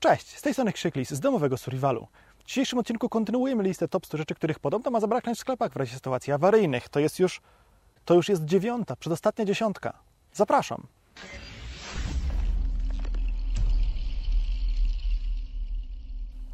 Cześć, z tej strony Krzyklis z domowego Survivalu. W dzisiejszym odcinku kontynuujemy listę top 100 rzeczy, których podobno ma zabraknąć w sklepach w razie sytuacji awaryjnych. To jest już, to już jest dziewiąta, przedostatnia dziesiątka. Zapraszam.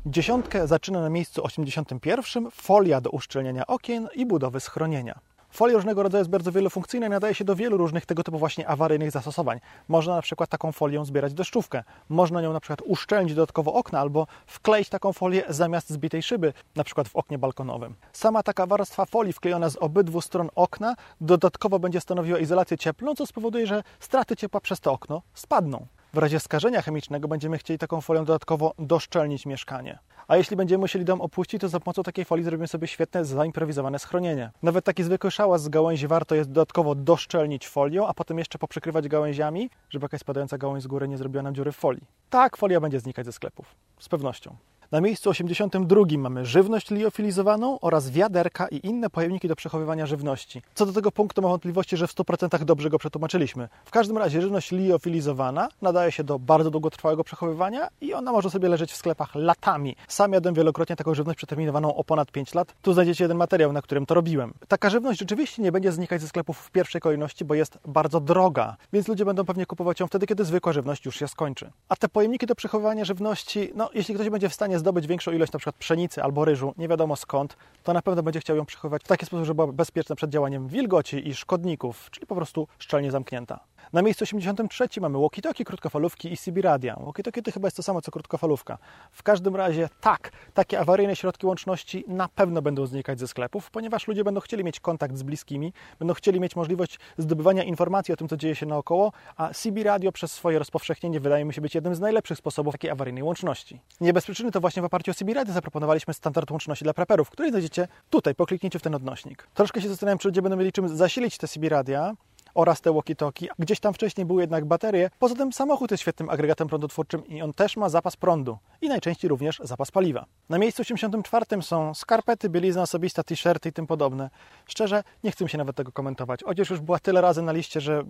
Dziesiątkę zaczyna na miejscu 81 folia do uszczelniania okien i budowy schronienia. Folia różnego rodzaju jest bardzo wielofunkcyjna i nadaje się do wielu różnych tego typu właśnie awaryjnych zastosowań. Można na przykład taką folią zbierać deszczówkę. Można nią na przykład uszczelnić dodatkowo okna albo wkleić taką folię zamiast zbitej szyby, na przykład w oknie balkonowym. Sama taka warstwa folii wklejona z obydwu stron okna dodatkowo będzie stanowiła izolację cieplną, co spowoduje, że straty ciepła przez to okno spadną. W razie skażenia chemicznego będziemy chcieli taką folią dodatkowo doszczelnić mieszkanie. A jeśli będziemy musieli dom opuścić, to za pomocą takiej folii zrobimy sobie świetne, zaimprowizowane schronienie. Nawet taki zwykły szałas z gałęzi warto jest dodatkowo doszczelnić folią, a potem jeszcze poprzykrywać gałęziami, żeby jakaś spadająca gałąź z góry nie zrobiła nam dziury w folii. Tak, folia będzie znikać ze sklepów. Z pewnością. Na miejscu 82 mamy żywność liofilizowaną oraz wiaderka i inne pojemniki do przechowywania żywności. Co do tego punktu mam wątpliwości, że w 100% dobrze go przetłumaczyliśmy. W każdym razie żywność liofilizowana nadaje się do bardzo długotrwałego przechowywania i ona może sobie leżeć w sklepach latami. Sam jadłem wielokrotnie taką żywność przeterminowaną o ponad 5 lat. Tu znajdziecie jeden materiał, na którym to robiłem. Taka żywność rzeczywiście nie będzie znikać ze sklepów w pierwszej kolejności, bo jest bardzo droga, więc ludzie będą pewnie kupować ją wtedy, kiedy zwykła żywność już się skończy. A te pojemniki do przechowywania żywności, no jeśli ktoś będzie w stanie stanie zdobyć większą ilość przykład pszenicy albo ryżu, nie wiadomo skąd, to na pewno będzie chciał ją przechowywać w taki sposób, żeby była bezpieczna przed działaniem wilgoci i szkodników, czyli po prostu szczelnie zamknięta. Na miejscu 83 mamy walkie-talkie, krótkofalówki i CB radia. Walkie-talkie to chyba jest to samo co krótkofalówka. W każdym razie tak, takie awaryjne środki łączności na pewno będą znikać ze sklepów, ponieważ ludzie będą chcieli mieć kontakt z bliskimi, będą chcieli mieć możliwość zdobywania informacji o tym, co dzieje się naokoło, a CB radio przez swoje rozpowszechnienie wydaje mi się być jednym z najlepszych sposobów takiej awaryjnej łączności. Nie bez przyczyny to właśnie w oparciu o CB radio zaproponowaliśmy standard łączności dla preperów, który znajdziecie tutaj po kliknięciu w ten odnośnik. Troszkę się zastanawiam, czy ludzie będą mieli czym zasilić te CB radia, oraz te walkie-talkie. Gdzieś tam wcześniej były jednak baterie. Poza tym samochód jest świetnym agregatem prądotwórczym i on też ma zapas prądu i najczęściej również zapas paliwa. Na miejscu 84 są skarpety, bielizna osobista, t-shirty i tym podobne. Szczerze, nie chcę się nawet tego komentować. Odzież już była tyle razy na liście, że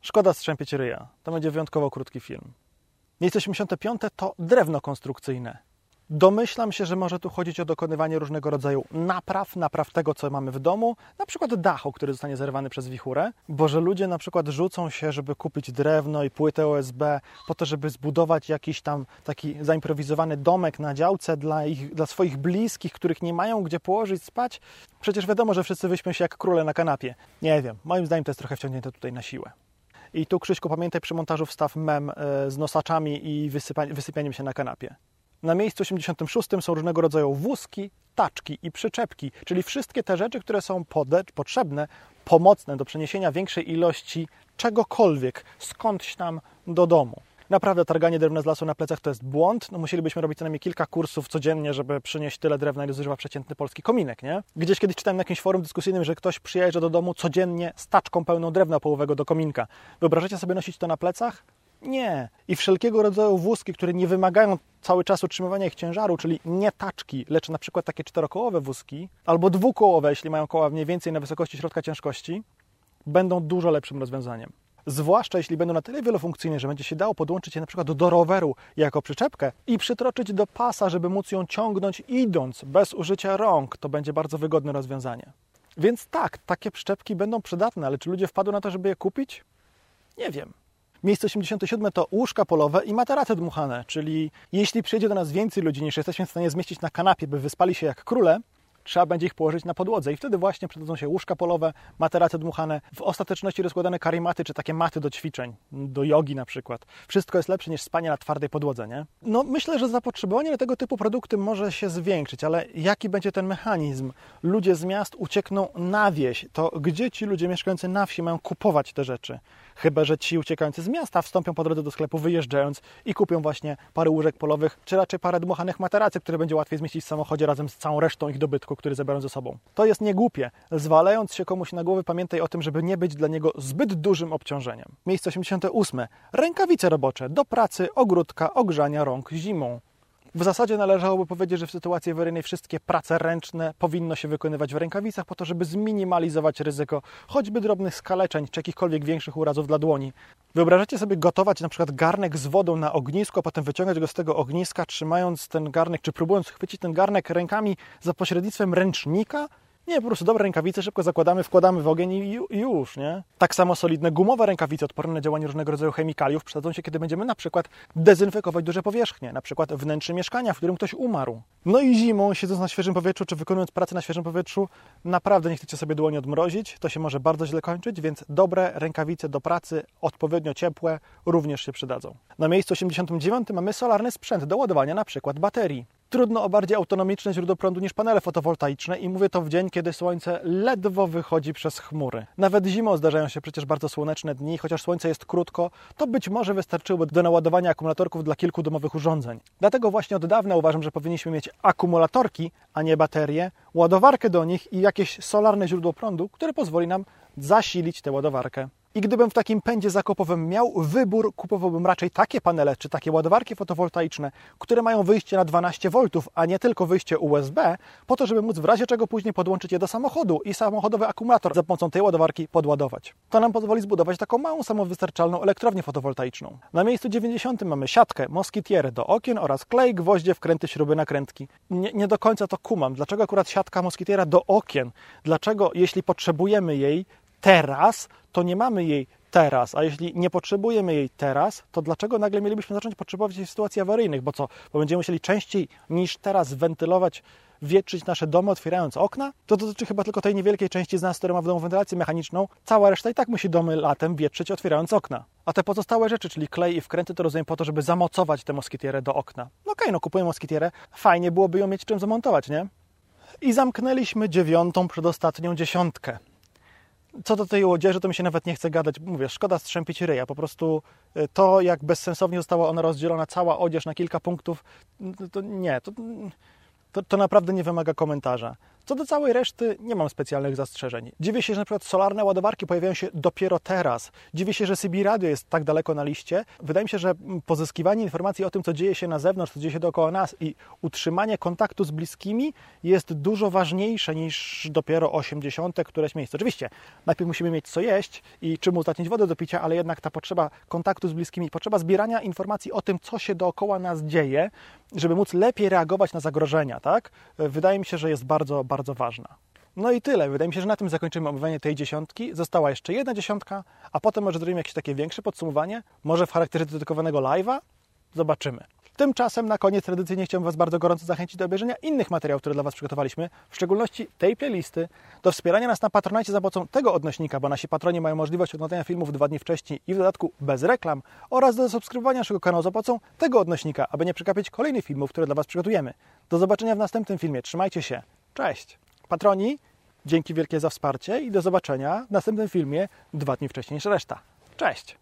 szkoda strzępieć ryja. To będzie wyjątkowo krótki film. Miejsce 85 to drewno konstrukcyjne. Domyślam się, że może tu chodzić o dokonywanie różnego rodzaju napraw, napraw tego, co mamy w domu, na przykład dachu, który zostanie zerwany przez wichurę, bo że ludzie na przykład rzucą się, żeby kupić drewno i płytę OSB po to, żeby zbudować jakiś tam taki zaimprowizowany domek na działce dla, ich, dla swoich bliskich, których nie mają gdzie położyć spać. Przecież wiadomo, że wszyscy wyśmią się jak króle na kanapie. Nie wiem, moim zdaniem to jest trochę wciągnięte tutaj na siłę. I tu, Krzyśku, pamiętaj przy montażu wstaw mem e, z nosaczami i wysypianiem się na kanapie. Na miejscu 86 są różnego rodzaju wózki, taczki i przyczepki, czyli wszystkie te rzeczy, które są potrzebne, pomocne do przeniesienia większej ilości czegokolwiek skądś tam do domu. Naprawdę targanie drewna z lasu na plecach to jest błąd. No, musielibyśmy robić co najmniej kilka kursów codziennie, żeby przynieść tyle drewna, ile zużywa przeciętny polski kominek, nie? Gdzieś kiedyś czytałem na jakimś forum dyskusyjnym, że ktoś przyjeżdża do domu codziennie z taczką pełną drewna połowego do kominka. Wyobrażacie sobie nosić to na plecach? Nie. I wszelkiego rodzaju wózki, które nie wymagają cały czas utrzymywania ich ciężaru, czyli nie taczki, lecz na przykład takie czterokołowe wózki, albo dwukołowe, jeśli mają koła mniej więcej na wysokości środka ciężkości, będą dużo lepszym rozwiązaniem. Zwłaszcza jeśli będą na tyle wielofunkcyjne, że będzie się dało podłączyć je na przykład do roweru jako przyczepkę i przytroczyć do pasa, żeby móc ją ciągnąć idąc bez użycia rąk. To będzie bardzo wygodne rozwiązanie. Więc tak, takie przyczepki będą przydatne, ale czy ludzie wpadły na to, żeby je kupić? Nie wiem. Miejsce 87 to łóżka polowe i materace dmuchane, czyli jeśli przyjdzie do nas więcej ludzi niż jesteśmy w stanie zmieścić na kanapie, by wyspali się jak króle, trzeba będzie ich położyć na podłodze i wtedy właśnie przydadzą się łóżka polowe, materace dmuchane, w ostateczności rozkładane karimaty czy takie maty do ćwiczeń, do jogi na przykład. Wszystko jest lepsze niż spanie na twardej podłodze, nie? No myślę, że zapotrzebowanie na tego typu produkty może się zwiększyć, ale jaki będzie ten mechanizm? Ludzie z miast uciekną na wieś, to gdzie ci ludzie mieszkający na wsi mają kupować te rzeczy? Chyba, że ci uciekający z miasta wstąpią po drodze do sklepu wyjeżdżając i kupią właśnie parę łóżek polowych, czy raczej parę dmuchanych materacy, które będzie łatwiej zmieścić w samochodzie razem z całą resztą ich dobytku, który zabiorą ze sobą. To jest niegłupie. Zwalając się komuś na głowę, pamiętaj o tym, żeby nie być dla niego zbyt dużym obciążeniem. Miejsce 88. Rękawice robocze do pracy, ogródka, ogrzania rąk zimą W zasadzie należałoby powiedzieć, że w sytuacji awaryjnej wszystkie prace ręczne powinno się wykonywać w rękawicach po to, żeby zminimalizować ryzyko choćby drobnych skaleczeń czy jakichkolwiek większych urazów dla dłoni. Wyobrażacie sobie gotować na przykład garnek z wodą na ognisku, a potem wyciągać go z tego ogniska, trzymając ten garnek, czy próbując chwycić ten garnek rękami za pośrednictwem ręcznika? Nie, po prostu dobre rękawice, szybko zakładamy, wkładamy w ogień i już, nie? Tak samo solidne gumowe rękawice odporne na działanie różnego rodzaju chemikaliów przydadzą się, kiedy będziemy na przykład dezynfekować duże powierzchnie, na przykład wnętrze mieszkania, w którym ktoś umarł. No i zimą, siedząc na świeżym powietrzu, czy wykonując pracę na świeżym powietrzu, naprawdę nie chcecie sobie dłoni odmrozić, to się może bardzo źle kończyć, więc dobre rękawice do pracy, odpowiednio ciepłe, również się przydadzą. Na miejscu 89 mamy solarny sprzęt do ładowania na przykład baterii. Trudno o bardziej autonomiczne źródło prądu niż panele fotowoltaiczne i mówię to w dzień, kiedy słońce ledwo wychodzi przez chmury. Nawet zimą zdarzają się przecież bardzo słoneczne dni, chociaż słońce jest krótko, to być może wystarczyłoby do naładowania akumulatorków dla kilku domowych urządzeń. Dlatego właśnie od dawna uważam, że powinniśmy mieć akumulatorki, a nie baterie, ładowarkę do nich i jakieś solarne źródło prądu, które pozwoli nam zasilić tę ładowarkę. I gdybym w takim pędzie zakupowym miał wybór, kupowałbym raczej takie panele czy takie ładowarki fotowoltaiczne, które mają wyjście na 12 V, a nie tylko wyjście USB, po to, żeby móc w razie czego później podłączyć je do samochodu i samochodowy akumulator za pomocą tej ładowarki podładować. To nam pozwoli zbudować taką małą, samowystarczalną elektrownię fotowoltaiczną. Na miejscu 90 mamy siatkę, moskitierę do okien oraz klej, gwoździe, wkręty, śruby, nakrętki. Nie, nie do końca to kumam. Dlaczego akurat siatka, moskitiera do okien? Dlaczego, jeśli potrzebujemy jej, teraz, to nie mamy jej teraz, a jeśli nie potrzebujemy jej teraz, to dlaczego nagle mielibyśmy zacząć potrzebować jej w sytuacji awaryjnych? Bo co, bo będziemy musieli częściej niż teraz wentylować, wietrzyć nasze domy, otwierając okna? To dotyczy chyba tylko tej niewielkiej części z nas, która ma w domu wentylację mechaniczną. Cała reszta i tak musi domy latem wietrzyć, otwierając okna. A te pozostałe rzeczy, czyli klej i wkręty, to rozumiem po to, żeby zamocować tę moskitierę do okna. No okej, okay, no kupujemy moskitierę, fajnie byłoby ją mieć czym zamontować, nie? I zamknęliśmy dziewiątą, przedostatnią dziesiątkę co do tej odzieży, to mi się nawet nie chce gadać. Mówię, szkoda strzępić ryja. Po prostu y, to, jak bezsensownie została ona rozdzielona, cała odzież na kilka punktów, to nie, to, to, to naprawdę nie wymaga komentarza. Co do całej reszty, nie mam specjalnych zastrzeżeń. Dziwię się, że na przykład solarne ładowarki pojawiają się dopiero teraz. Dziwię się, że CB Radio jest tak daleko na liście. Wydaje mi się, że pozyskiwanie informacji o tym, co dzieje się na zewnątrz, co dzieje się dookoła nas i utrzymanie kontaktu z bliskimi jest dużo ważniejsze niż dopiero 80. któreś miejsce. Oczywiście, najpierw musimy mieć co jeść i czym uzdatnić wodę do picia, ale jednak ta potrzeba kontaktu z bliskimi, potrzeba zbierania informacji o tym, co się dookoła nas dzieje, żeby móc lepiej reagować na zagrożenia, tak? Wydaje mi się, że jest bardzo, bardzo bardzo ważna. No i tyle. Wydaje mi się, że na tym zakończymy omawianie tej dziesiątki. Została jeszcze jedna dziesiątka, a potem może zrobimy jakieś takie większe podsumowanie. Może w charakterze dedykowanego live'a? Zobaczymy. Tymczasem na koniec tradycyjnie chciałbym Was bardzo gorąco zachęcić do obejrzenia innych materiałów, które dla Was przygotowaliśmy, w szczególności tej playlisty, do wspierania nas na Patronite za pomocą tego odnośnika, bo nasi patroni mają możliwość oglądania filmów dwa dni wcześniej i w dodatku bez reklam, oraz do subskrybowania naszego kanału za pomocą tego odnośnika, aby nie przegapić kolejnych filmów, które dla Was przygotujemy. Do zobaczenia w następnym filmie. Trzymajcie się. Cześć! Patroni, dzięki wielkie za wsparcie i do zobaczenia w następnym filmie dwa dni wcześniej reszta. Cześć!